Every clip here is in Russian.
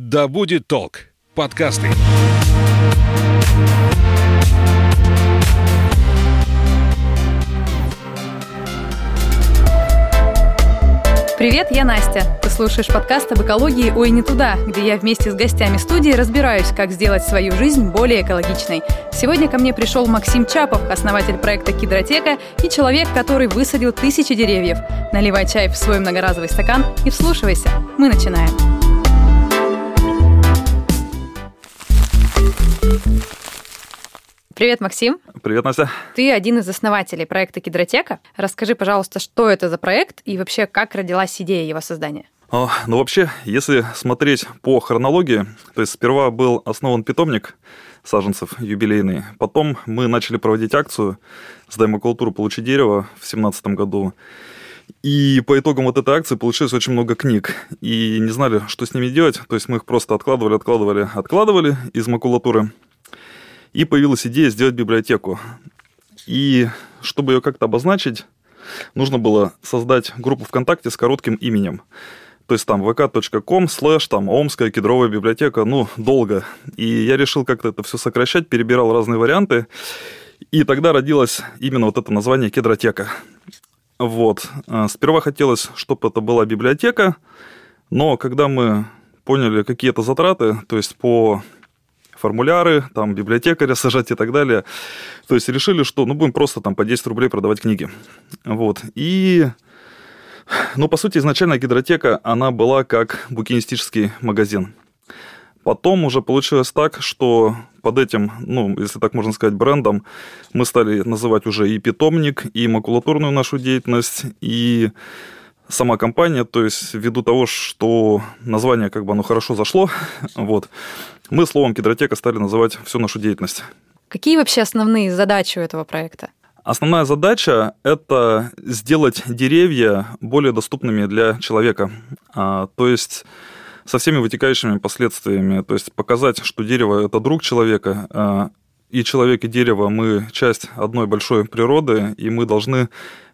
Да будет толк. Подкасты. Привет, я Настя. Ты слушаешь подкаст об экологии «Ой, не туда», где я вместе с гостями студии разбираюсь, как сделать свою жизнь более экологичной. Сегодня ко мне пришел Максим Чапов, основатель проекта «Кидротека» и человек, который высадил тысячи деревьев. Наливай чай в свой многоразовый стакан и вслушивайся. Мы начинаем. Привет, Максим. Привет, Настя. Ты один из основателей проекта Кидротека. Расскажи, пожалуйста, что это за проект и вообще как родилась идея его создания? Ну, вообще, если смотреть по хронологии, то есть сперва был основан питомник саженцев юбилейный, потом мы начали проводить акцию «Сдай макулатуру, получи дерево» в 2017 году, и по итогам вот этой акции получилось очень много книг. И не знали, что с ними делать. То есть мы их просто откладывали, откладывали, откладывали из макулатуры. И появилась идея сделать библиотеку. И чтобы ее как-то обозначить, нужно было создать группу ВКонтакте с коротким именем. То есть там vk.com слэш там Омская кедровая библиотека, ну, долго. И я решил как-то это все сокращать, перебирал разные варианты. И тогда родилось именно вот это название кедротека. Вот. А, сперва хотелось, чтобы это была библиотека, но когда мы поняли какие-то затраты, то есть по формуляры, там, библиотекаря сажать и так далее. То есть решили, что, ну, будем просто там по 10 рублей продавать книги. Вот. И, ну, по сути, изначально гидротека, она была как букинистический магазин. Потом уже получилось так, что под этим, ну, если так можно сказать, брендом мы стали называть уже и питомник, и макулатурную нашу деятельность, и сама компания, то есть ввиду того, что название как бы оно хорошо зашло, вот, мы словом Кедротека стали называть всю нашу деятельность. Какие вообще основные задачи у этого проекта? Основная задача – это сделать деревья более доступными для человека. А, то есть со всеми вытекающими последствиями. То есть показать, что дерево – это друг человека, а, и человек, и дерево – мы часть одной большой природы, и мы должны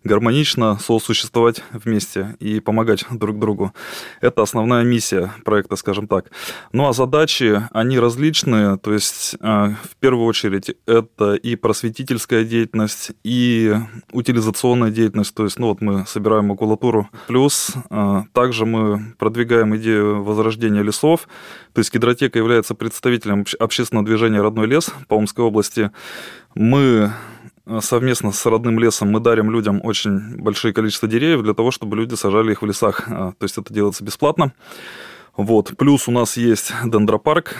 гармонично сосуществовать вместе и помогать друг другу. Это основная миссия проекта, скажем так. Ну а задачи, они различные, то есть э, в первую очередь это и просветительская деятельность, и утилизационная деятельность, то есть ну вот мы собираем макулатуру, плюс э, также мы продвигаем идею возрождения лесов, то есть гидротека является представителем общественного движения «Родной лес» по Омской области. Мы совместно с родным лесом мы дарим людям очень большое количество деревьев для того, чтобы люди сажали их в лесах. Э, то есть это делается бесплатно. Вот. Плюс у нас есть дендропарк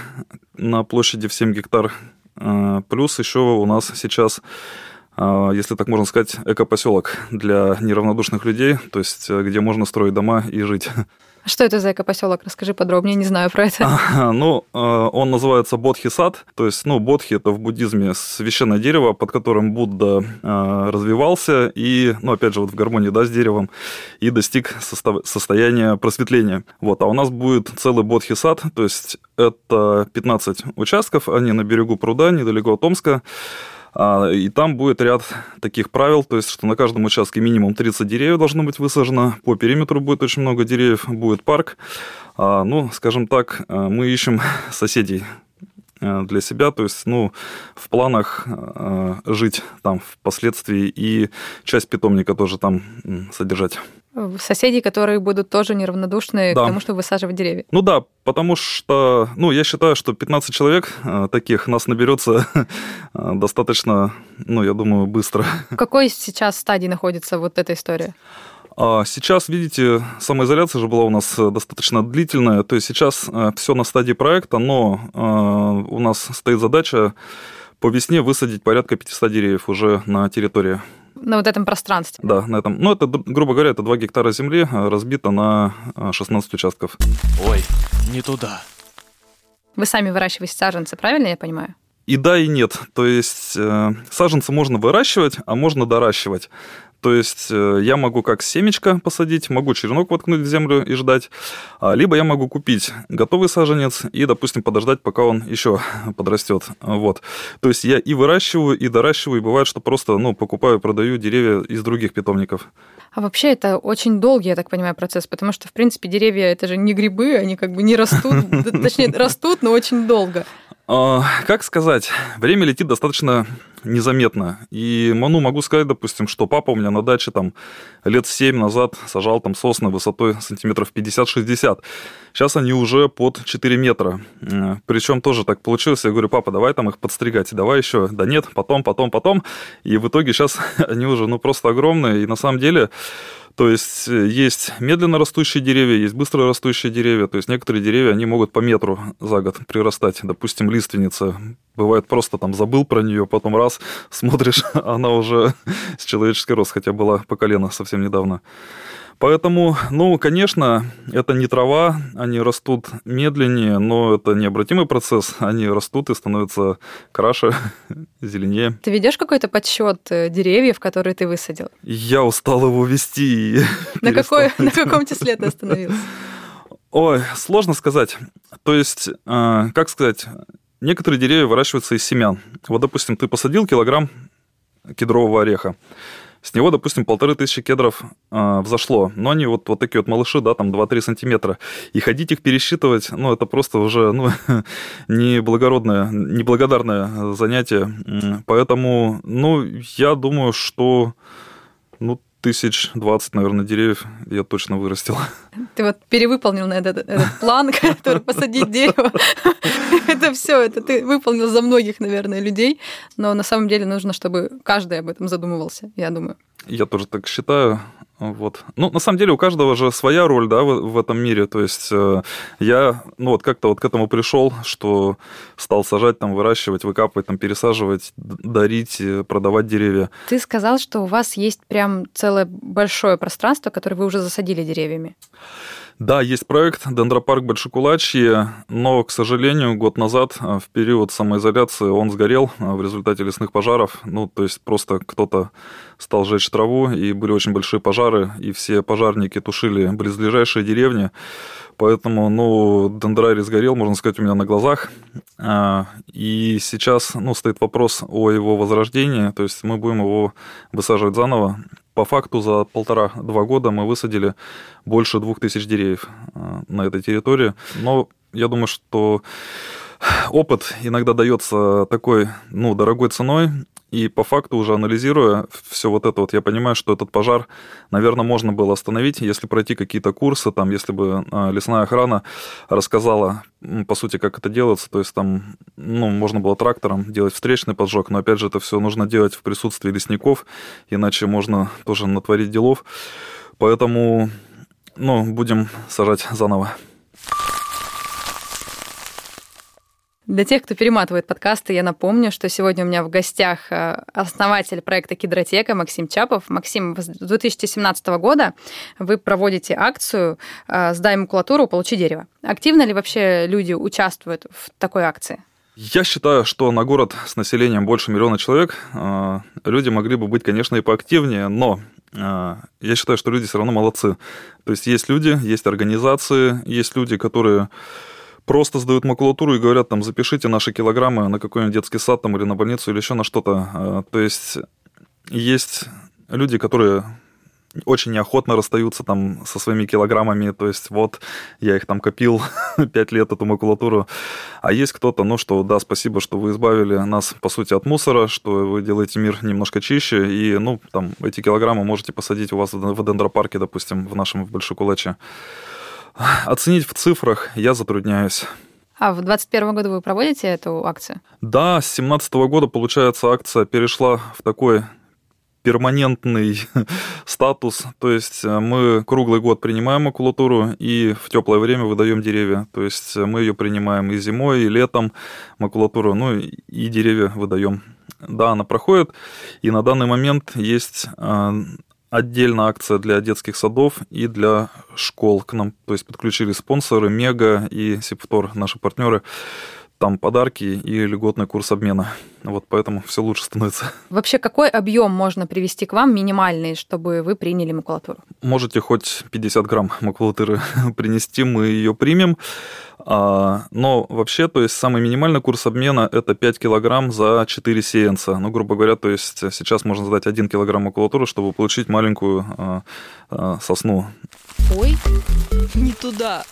на площади в 7 гектар. Э, плюс еще у нас сейчас если так можно сказать, экопоселок для неравнодушных людей, то есть где можно строить дома и жить. А что это за экопоселок? Расскажи подробнее, не знаю про это. Ну, э, он называется Бодхи-сад, то есть, ну, Бодхи – это в буддизме священное дерево, под которым Будда э, развивался и, ну, опять же, вот в гармонии, да, с деревом, и достиг состояния просветления. Вот, а у нас будет целый Бодхи-сад, то есть это 15 участков, они на берегу пруда, недалеко от Омска, и там будет ряд таких правил, то есть, что на каждом участке минимум 30 деревьев должно быть высажено, по периметру будет очень много деревьев, будет парк. А, ну, скажем так, а, мы ищем соседей для себя, то есть, ну, в планах жить там впоследствии и часть питомника тоже там содержать соседей, которые будут тоже неравнодушны да. к тому, чтобы высаживать деревья. Ну да, потому что, ну, я считаю, что 15 человек э, таких нас наберется э, достаточно, ну, я думаю, быстро. В какой сейчас стадии находится вот эта история? А сейчас, видите, самоизоляция же была у нас э, достаточно длительная, то есть сейчас все на стадии проекта, но у нас стоит задача по весне высадить порядка 500 деревьев уже на территории на вот этом пространстве. Да, на этом. Ну, это, грубо говоря, это 2 гектара земли, э, разбито на 16 э, участков. Ой, не туда. Вы сами выращиваете саженцы, правильно я понимаю? И да, и нет. То есть э, саженцы можно выращивать, а можно доращивать. То есть э, я могу как семечко посадить, могу черенок воткнуть в землю и ждать, а, либо я могу купить готовый саженец и, допустим, подождать, пока он еще подрастет. Вот. То есть я и выращиваю, и доращиваю, и бывает, что просто ну, покупаю, продаю деревья из других питомников. А вообще это очень долгий, я так понимаю, процесс, потому что, в принципе, деревья это же не грибы, они как бы не растут, точнее, растут, но очень долго. А, как сказать, время летит достаточно незаметно. И ну, могу сказать, допустим, что папа у меня на даче там лет 7 назад сажал там сосны высотой сантиметров 50-60. Сейчас они уже под 4 метра. Причем тоже так получилось. Я говорю, папа, давай там их подстригать. Давай еще. Да нет, потом, потом, потом. И в итоге сейчас они уже ну, просто огромные. И на самом деле то есть э, есть медленно растущие деревья, есть быстро растущие деревья. То есть некоторые деревья, они могут по метру за год прирастать. Допустим, лиственница. Бывает просто там забыл про нее, потом раз смотришь, она уже с человеческий рост, хотя была по колено совсем недавно. Поэтому, ну, конечно, это не трава, они растут медленнее, но это необратимый процесс. Они растут и становятся краше, зеленее. Ты ведешь какой-то подсчет э, деревьев, которые ты высадил? Я устал его вести. На, какой, на каком числе ты остановился? Ой, сложно сказать. То есть, э, как сказать, некоторые деревья выращиваются из семян. Вот, допустим, ты посадил килограмм кедрового ореха. С него, допустим, полторы тысячи кедров э, взошло. Но они вот, вот такие вот малыши, да, там 2-3 сантиметра. И ходить их пересчитывать, ну, это просто уже ну, неблагородное, неблагодарное занятие. Поэтому, ну, я думаю, что ну, тысяч двадцать, наверное, деревьев я точно вырастил. Ты вот перевыполнил на этот, этот план, который посадить дерево. Это все, это ты выполнил за многих, наверное, людей, но на самом деле нужно, чтобы каждый об этом задумывался, я думаю. Я тоже так считаю. Вот. Ну, на самом деле, у каждого же своя роль, да, в, в этом мире. То есть э, я, ну, вот как-то вот к этому пришел, что стал сажать, там, выращивать, выкапывать, там, пересаживать, дарить, э, продавать деревья. Ты сказал, что у вас есть прям целое большое пространство, которое вы уже засадили деревьями. Да, есть проект Дендропарк Большекулачье, но, к сожалению, год назад, э, в период самоизоляции, он сгорел э, в результате лесных пожаров. Ну, то есть просто кто-то стал жечь траву, и были очень большие пожары, и все пожарники тушили близлежащие деревни. Поэтому, ну, дендрарий сгорел, можно сказать, у меня на глазах. А, и сейчас, ну, стоит вопрос о его возрождении, то есть мы будем его высаживать заново. По факту за полтора-два года мы высадили больше двух тысяч деревьев а, на этой территории. Но я думаю, что опыт иногда дается такой, ну, дорогой ценой, и по факту уже анализируя все вот это вот, я понимаю, что этот пожар, наверное, можно было остановить, если пройти какие-то курсы, там, если бы а, лесная охрана рассказала, по сути, как это делается, то есть там, ну, можно было трактором делать встречный поджог, но опять же это все нужно делать в присутствии лесников, иначе можно тоже натворить делов. Поэтому, ну, будем сажать заново. Для тех, кто перематывает подкасты, я напомню, что сегодня у меня в гостях э, основатель проекта Кидротека Максим Чапов. Максим, с 2017 года вы проводите акцию э, «Сдай макулатуру, получи дерево». Активно ли вообще люди участвуют в такой акции? Я считаю, что на город с населением больше миллиона человек э, люди могли бы быть, конечно, и поактивнее, но я считаю, что люди все равно молодцы. То есть есть люди, есть организации, есть люди, которые просто сдают макулатуру и говорят, там, запишите наши килограммы на какой-нибудь детский сад там, или на больницу, или еще на что-то. А, то есть есть люди, которые очень неохотно расстаются там со своими килограммами, то есть вот я их там копил пять лет, эту макулатуру, а есть кто-то, ну что, да, спасибо, что вы избавили нас, по сути, от мусора, что вы делаете мир немножко чище, и, ну, там, эти килограммы можете посадить у вас в дендропарке, допустим, в нашем в Большекулаче. Оценить в цифрах я затрудняюсь. А в 2021 году вы проводите эту акцию? Да, с 2017 года, получается, акция перешла в такой перманентный статус, то есть э, мы круглый год принимаем макулатуру и в теплое время выдаем деревья, то есть мы ее принимаем и зимой, и летом макулатуру, ну и деревья выдаем. Да, она проходит, и на данный момент есть э, отдельно акция для детских садов и для школ. К нам то есть, подключили спонсоры Мега и Сепфтор, наши партнеры. Там подарки и льготный курс обмена. Вот поэтому все лучше становится. Вообще, какой объем можно привести к вам минимальный, чтобы вы приняли макулатуру? Можете хоть 50 грамм макулатуры принести, мы ее примем. А, но вообще, то есть самый минимальный курс обмена это 5 килограмм за 4 сеянца. Ну, грубо говоря, то есть сейчас можно сдать 1 килограмм макулатуры, чтобы получить маленькую а, а, сосну. Ой, не туда.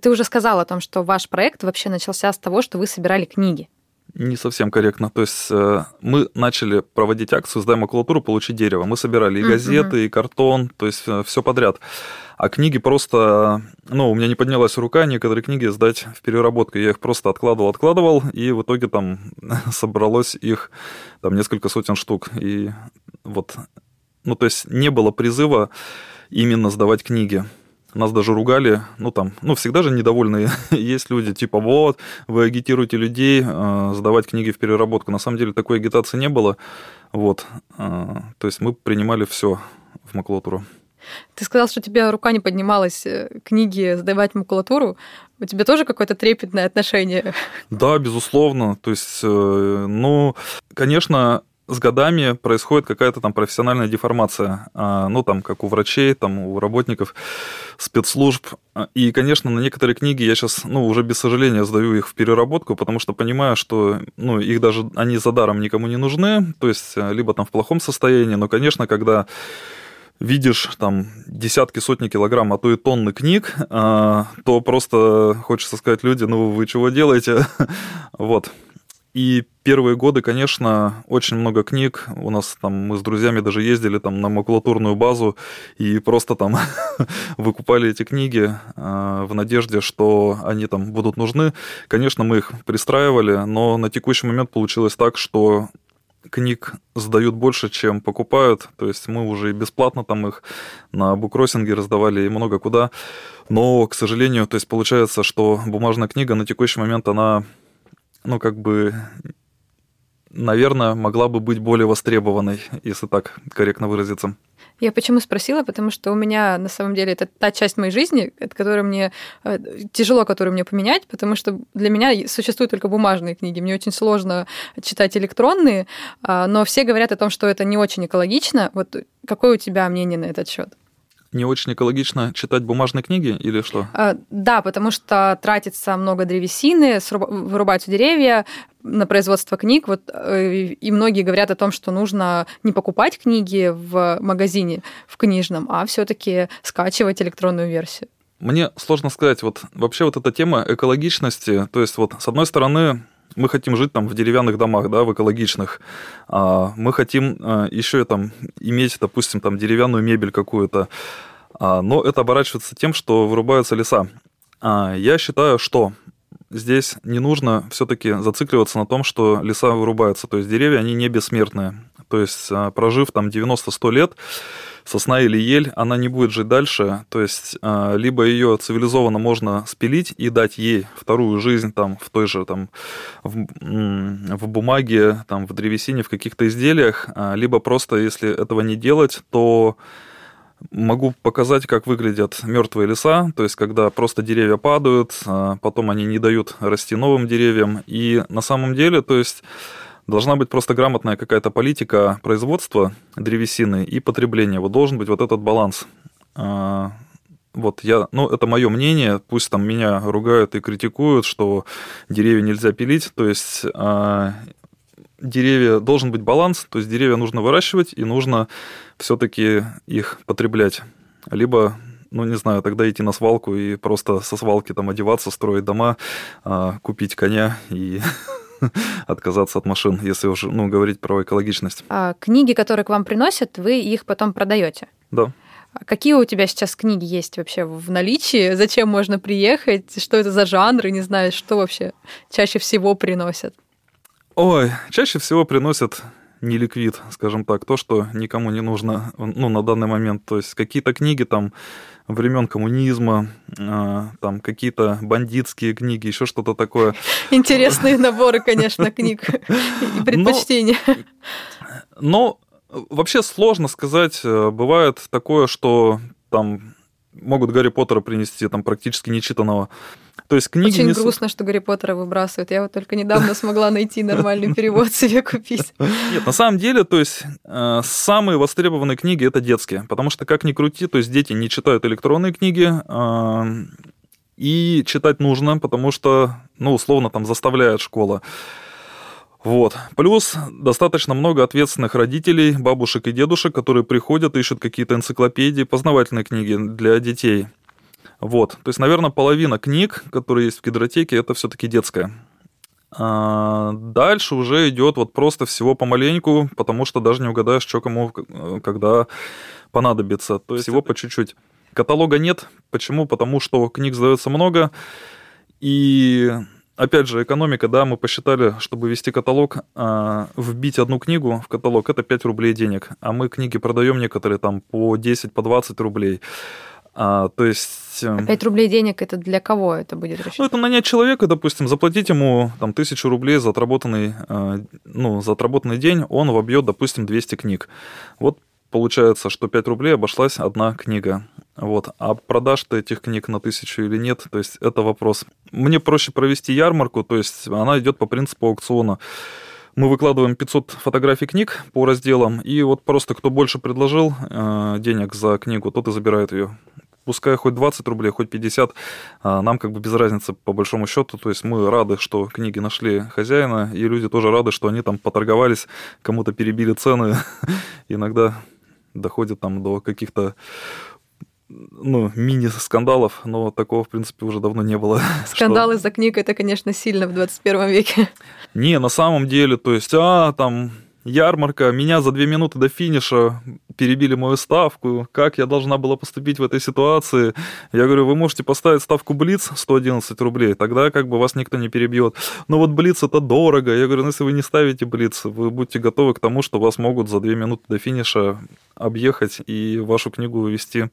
Ты уже сказал о том, что ваш проект вообще начался с того, что вы собирали книги. Не совсем корректно. То есть э, мы начали проводить акцию «Сдай макулатуру, получи дерево». Мы собирали и газеты, и картон, то есть э, все подряд. А книги просто... Ну, у меня не поднялась рука некоторые книги сдать в переработку. Я их просто откладывал, откладывал, и в итоге там собралось их там несколько сотен штук. И вот... Ну, то есть не было призыва именно сдавать книги. Нас даже ругали, ну там, ну всегда же недовольные есть люди, типа вот, вы агитируете людей э, сдавать книги в переработку. На самом деле такой агитации не было, вот. Э, то есть мы принимали все в макулатуру. Ты сказал, что у тебя рука не поднималась э, книги сдавать макулатуру. У тебя тоже какое-то трепетное отношение? Да, безусловно. То есть, э, ну, конечно, с годами происходит какая-то там профессиональная деформация, а, ну, там, как у врачей, там, у работников спецслужб. И, конечно, на некоторые книги я сейчас, ну, уже без сожаления сдаю их в переработку, потому что понимаю, что, ну, их даже, они за даром никому не нужны, то есть, либо там в плохом состоянии, но, конечно, когда видишь там десятки, сотни килограмм, а то и тонны книг, а, то просто хочется сказать люди, ну вы чего делаете? вот. И первые годы, конечно, очень много книг. У нас там мы с друзьями даже ездили там на макулатурную базу и просто там выкупали эти книги э, в надежде, что они там будут нужны. Конечно, мы их пристраивали, но на текущий момент получилось так, что книг сдают больше, чем покупают. То есть мы уже и бесплатно там их на буккроссинге раздавали и много куда. Но, к сожалению, то есть получается, что бумажная книга на текущий момент, она ну, как бы, наверное, могла бы быть более востребованной, если так корректно выразиться. Я почему спросила? Потому что у меня на самом деле это та часть моей жизни, от которой мне э, тяжело, которую мне поменять, потому что для меня существуют только бумажные книги. Мне очень сложно читать электронные, а, но все говорят о том, что это не очень экологично. Вот какое у тебя мнение на этот счет? Не очень экологично читать бумажные книги или что? А, да, потому что тратится много древесины, вырубаются деревья на производство книг. Вот, э, и многие говорят о том, что нужно не покупать книги в магазине, в книжном, а все-таки скачивать электронную версию. Мне сложно сказать, вот вообще вот эта тема экологичности, то есть вот с одной стороны мы хотим жить там в деревянных домах, да, в экологичных. А, мы хотим а, еще там иметь, допустим, там деревянную мебель какую-то. А, но это оборачивается тем, что вырубаются леса. Я считаю, что здесь не нужно все-таки зацикливаться на том, что леса вырубаются. То есть деревья, они не бессмертные. То есть прожив там 90-100 лет, сосна или ель, она не будет жить дальше. То есть а, либо ее цивилизованно можно спилить и дать ей вторую жизнь там в той же там в, в бумаге, там в древесине, в каких-то изделиях, а, либо просто если этого не делать, то Могу показать, как выглядят мертвые леса, то есть когда просто деревья падают, а, потом они не дают расти новым деревьям. И на самом деле, то есть Должна быть просто грамотная какая-то политика производства древесины и потребления. Вот должен быть вот этот баланс. А, вот я, ну, это мое мнение, пусть там меня ругают и критикуют, что деревья нельзя пилить, то есть а, деревья, должен быть баланс, то есть деревья нужно выращивать и нужно все-таки их потреблять. Либо ну, не знаю, тогда идти на свалку и просто со свалки там одеваться, строить дома, а, купить коня и отказаться от машин, если уже ну, говорить про экологичность. А книги, которые к вам приносят, вы их потом продаете? Да. А какие у тебя сейчас книги есть вообще в наличии? Зачем можно приехать? Что это за жанры? Не знаю, что вообще чаще всего приносят? Ой, чаще всего приносят не ликвид, скажем так, то, что никому не нужно ну, на данный момент. То есть какие-то книги там времен коммунизма, а, там какие-то бандитские книги, еще что-то такое. Интересные наборы, конечно, книг и предпочтения. Но, но вообще сложно сказать. Бывает такое, что там могут Гарри Поттера принести там практически нечитанного. То есть книги Очень несут- грустно, что Гарри Поттера выбрасывают. Я вот только недавно смогла найти нормальный перевод себе купить. Нет, на самом деле, то есть э, самые востребованные книги это детские, потому что как ни крути, то есть дети не читают электронные книги, э, и читать нужно, потому что, ну, условно, там заставляет школа. Вот. Плюс достаточно много ответственных родителей, бабушек и дедушек, которые приходят, ищут какие-то энциклопедии, познавательные книги для детей. Вот. То есть, наверное, половина книг, которые есть в гидротеке, это все-таки детская. А дальше уже идет вот просто всего помаленьку, потому что даже не угадаешь, что кому э, когда понадобится. То есть всего по чуть-чуть. Каталога нет. Почему? Потому что книг сдается много. И опять же, экономика, да, мы посчитали, чтобы вести каталог, а, вбить одну книгу в каталог это 5 рублей денег. А мы книги продаем некоторые там по 10, по 20 рублей. А, то есть... э, 5 рублей денег это для кого это будет ну, рассчитано? это нанять человека, допустим, заплатить ему там тысячу рублей за отработанный, э, ну, за отработанный день, он вобьет, допустим, 200 книг. Вот получается, что 5 рублей обошлась одна книга. Вот. А продашь ты этих книг на тысячу или нет, то есть это вопрос. Мне проще провести ярмарку, то есть она идет по принципу аукциона. Мы выкладываем 500 фотографий книг по разделам, и вот просто кто больше предложил э, денег за книгу, тот и забирает ее. Пускай хоть 20 рублей, хоть 50, а нам как бы без разницы по большому счету. То есть мы рады, что книги нашли хозяина, и люди тоже рады, что они там поторговались, кому-то перебили цены. Иногда доходит там до каких-то ну, мини-скандалов, но такого, в принципе, уже давно не было. Скандал из-за книг это, конечно, сильно в 21 веке. Не, на самом деле, то есть, а, там, ярмарка, меня за две минуты до финиша перебили мою ставку, как я должна была поступить в этой ситуации. Я говорю, вы можете поставить ставку Блиц 111 рублей, тогда как бы вас никто не перебьет. Но вот Блиц это дорого. Я говорю, ну если вы не ставите Блиц, вы будьте готовы к тому, что вас могут за две минуты до финиша объехать и вашу книгу вывести.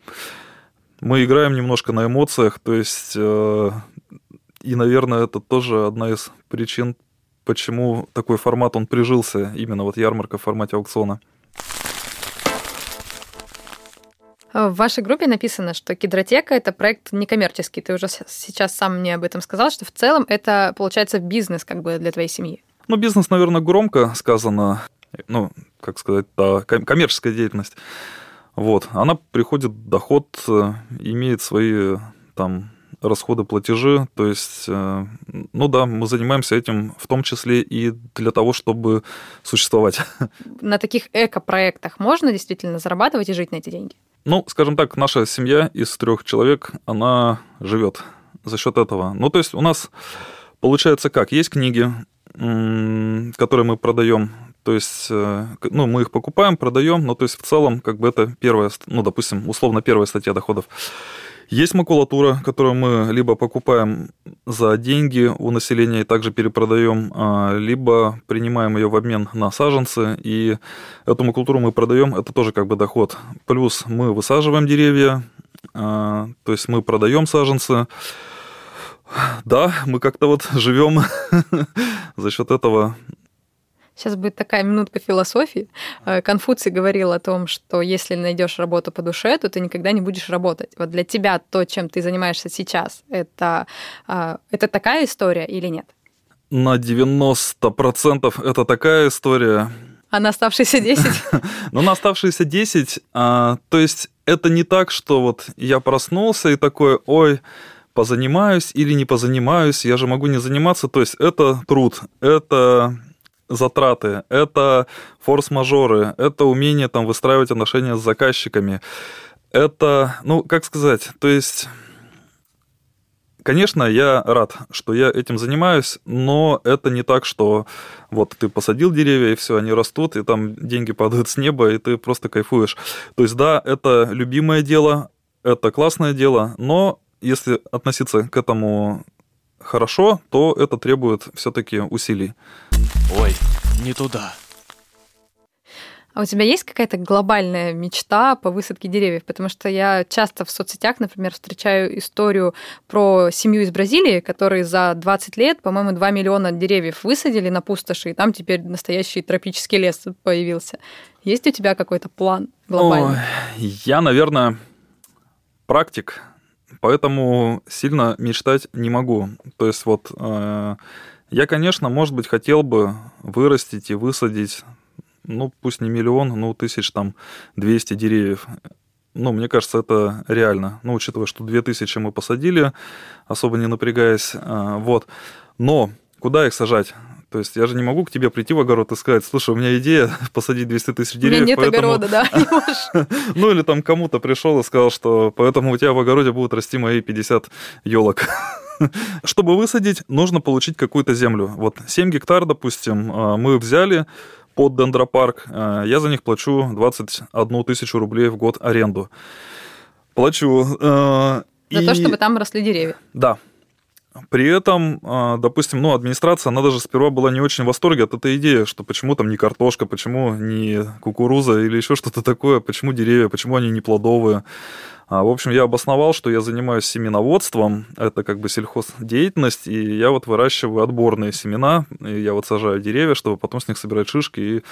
Мы играем немножко на эмоциях, то есть, э, и, наверное, это тоже одна из причин, почему такой формат он прижился, именно вот ярмарка в формате аукциона. В вашей группе написано, что Кедротека – это проект некоммерческий. Ты уже сейчас сам мне об этом сказал, что в целом это, получается, бизнес как бы для твоей семьи. Ну, бизнес, наверное, громко сказано, ну, как сказать, да, ком- коммерческая деятельность. Вот, она приходит, доход, э, имеет свои там расходы, платежи, то есть, э, ну да, мы занимаемся этим в том числе и для того, чтобы существовать. На таких эко-проектах можно действительно зарабатывать и жить на эти деньги? Ну, скажем так, наша семья из трех человек, она живет за счет этого. Ну, то есть у нас получается как? Есть книги, которые мы продаем. То есть, э, ну, мы их покупаем, продаем, но то есть в целом, как бы это первая, ну, допустим, условно первая статья доходов. Есть макулатура, которую мы либо покупаем за деньги у населения и также перепродаем, а, либо принимаем ее в обмен на саженцы, и эту макулатуру мы продаем, это тоже как бы доход. Плюс мы высаживаем деревья, а, то есть мы продаем саженцы. Да, мы как-то вот живем за счет этого. Сейчас будет такая минутка философии. Э, Конфуций говорил о том, что если найдешь работу по душе, то ты никогда не будешь работать. Вот для тебя то, чем ты занимаешься сейчас, это, а, это такая история или нет? На 90% это такая история. А на оставшиеся 10? Но на оставшиеся 10, а, то есть это не так, что вот я проснулся и такой, ой, позанимаюсь или не позанимаюсь, я же могу не заниматься. То есть это труд, это затраты, это форс-мажоры, это умение там выстраивать отношения с заказчиками. Это, ну, как сказать, то есть... Конечно, я рад, что я этим занимаюсь, но это не так, что вот ты посадил деревья, и все, они растут, и там деньги падают с неба, и ты просто кайфуешь. То есть, да, это любимое дело, это классное дело, но если относиться к этому хорошо, то это требует все-таки усилий. Ой, не туда. А у тебя есть какая-то глобальная мечта по высадке деревьев? Потому что я часто в соцсетях, например, встречаю историю про семью из Бразилии, которые за 20 лет, по-моему, 2 миллиона деревьев высадили на пустоши, и там теперь настоящий тропический лес появился. Есть у тебя какой-то план глобальный? Ой, я, наверное, практик, поэтому сильно мечтать не могу. То есть вот э, я, конечно, может быть, хотел бы вырастить и высадить, ну, пусть не миллион, ну, тысяч там 200 деревьев. Ну, мне кажется, это реально. Ну, учитывая, что 2000 мы посадили, особо не напрягаясь. Э, вот. Но куда их сажать? То есть я же не могу к тебе прийти в огород и сказать, слушай, у меня идея посадить 200 тысяч деревьев. У меня нет поэтому... огорода, да. Ну или там кому-то пришел и сказал, что поэтому у тебя в огороде будут расти мои 50 елок. Чтобы высадить, нужно получить какую-то землю. Вот 7 гектар, допустим, а, мы взяли под дендропарк. А, я за них плачу 21 тысячу рублей в год аренду. Плачу. А, за и... то, чтобы там росли деревья. Да, при этом, а, допустим, ну, администрация, она даже сперва была не очень в восторге от этой идеи, что почему там не картошка, почему не кукуруза или еще что-то такое, почему деревья, почему они не плодовые. А, в общем, я обосновал, что я занимаюсь семеноводством, это как бы сельхоздеятельность, и я вот выращиваю отборные семена, и я вот сажаю деревья, чтобы потом с них собирать шишки и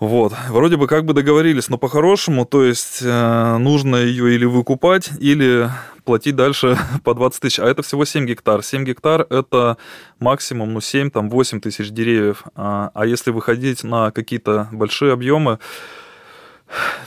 вот, вроде бы как бы договорились, но по-хорошему, то есть э, нужно ее или выкупать, или платить дальше по 20 тысяч. А это всего 7 гектар. 7 гектар – это максимум ну, 7, там, 8 тысяч деревьев. А, а если выходить на какие-то большие объемы,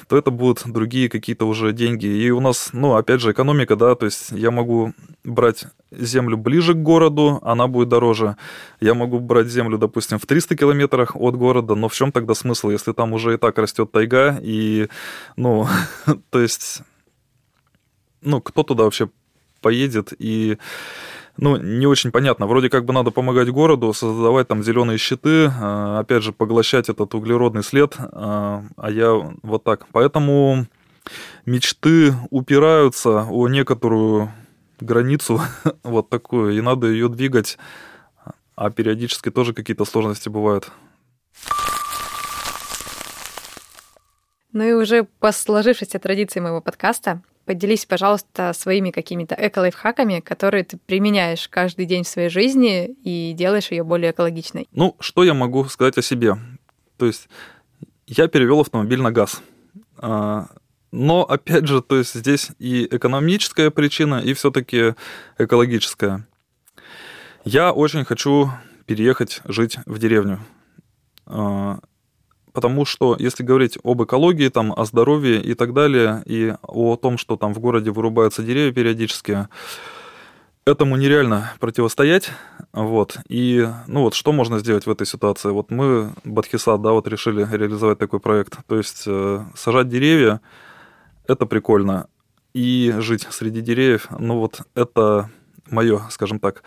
то это будут другие какие-то уже деньги. И у нас, ну, опять же, экономика, да, то есть я могу брать землю ближе к городу, она будет дороже. Я могу брать землю, допустим, в 300 километрах от города, но в чем тогда смысл, если там уже и так растет тайга, и, ну, то есть, ну, кто туда вообще поедет, и ну, не очень понятно. Вроде как бы надо помогать городу, создавать там зеленые щиты, а, опять же, поглощать этот углеродный след, а, а я вот так. Поэтому мечты упираются о некоторую границу вот такую, и надо ее двигать, а периодически тоже какие-то сложности бывают. Ну и уже по сложившейся традиции моего подкаста Поделись, пожалуйста, своими какими-то эко-лайфхаками, которые ты применяешь каждый день в своей жизни и делаешь ее более экологичной. Ну, что я могу сказать о себе? То есть я перевел автомобиль на газ. А, но, опять же, то есть здесь и экономическая причина, и все-таки экологическая. Я очень хочу переехать жить в деревню. Потому что если говорить об экологии, там, о здоровье и так далее, и о том, что там в городе вырубаются деревья периодически, этому нереально противостоять, вот, и, ну вот, что можно сделать в этой ситуации? Вот мы, Бадхисат, да, вот решили реализовать такой проект, то есть э, сажать деревья, это прикольно, и жить среди деревьев, ну вот, это мое, скажем так.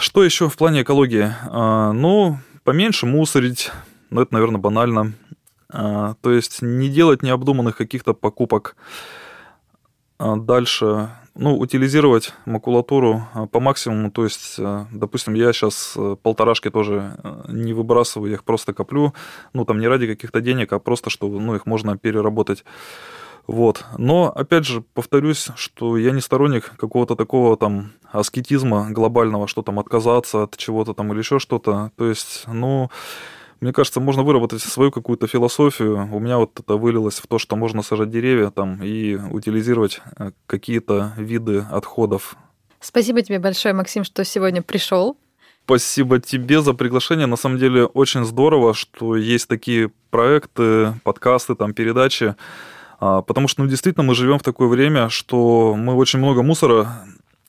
Что еще в плане экологии? А, ну, поменьше мусорить, но это, наверное, банально. А, то есть не делать необдуманных каких-то покупок. А дальше, ну, утилизировать макулатуру а, по максимуму. То есть, допустим, я сейчас э, полторашки тоже э, не выбрасываю, я их просто коплю. Ну, там не ради каких-то денег, а просто, что ну, их можно переработать. Вот. Но, опять же, повторюсь, что я не сторонник какого-то такого там аскетизма глобального, что там отказаться от чего-то там или еще что-то. То есть, ну, мне кажется, можно выработать свою какую-то философию. У меня вот это вылилось в то, что можно сажать деревья там и утилизировать э, какие-то виды отходов. Спасибо тебе большое, Максим, что сегодня пришел. Спасибо тебе за приглашение. На самом деле очень здорово, что есть такие проекты, подкасты, там, передачи. А, потому что, ну, действительно, мы живем в такое время, что мы очень много мусора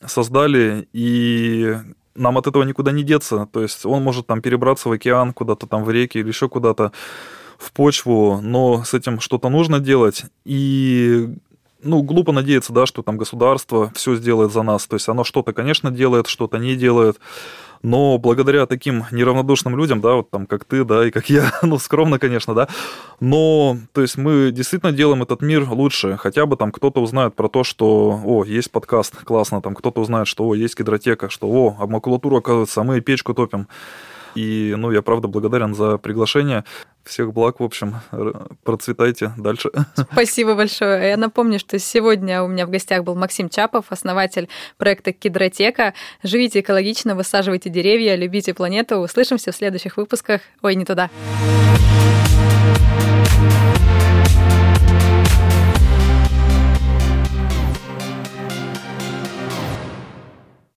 создали, и нам от этого никуда не деться. То есть он может там перебраться в океан, куда-то там в реки или еще куда-то в почву, но с этим что-то нужно делать. И ну, глупо надеяться, да, что там государство все сделает за нас. То есть оно что-то, конечно, делает, что-то не делает. Но благодаря таким неравнодушным людям, да, вот там как ты, да, и как я, ну, скромно, конечно, да, но, то есть мы действительно делаем этот мир лучше. Хотя бы там кто-то узнает про то, что, о, есть подкаст, классно, там кто-то узнает, что, о, есть гидротека, что, о, а макулатуру, оказывается, мы печку топим. И, ну, я правда благодарен за приглашение. Всех благ, в общем, процветайте дальше. Спасибо большое. Я напомню, что сегодня у меня в гостях был Максим Чапов, основатель проекта Кедротека. Живите экологично, высаживайте деревья, любите планету. Услышимся в следующих выпусках. Ой, не туда. thank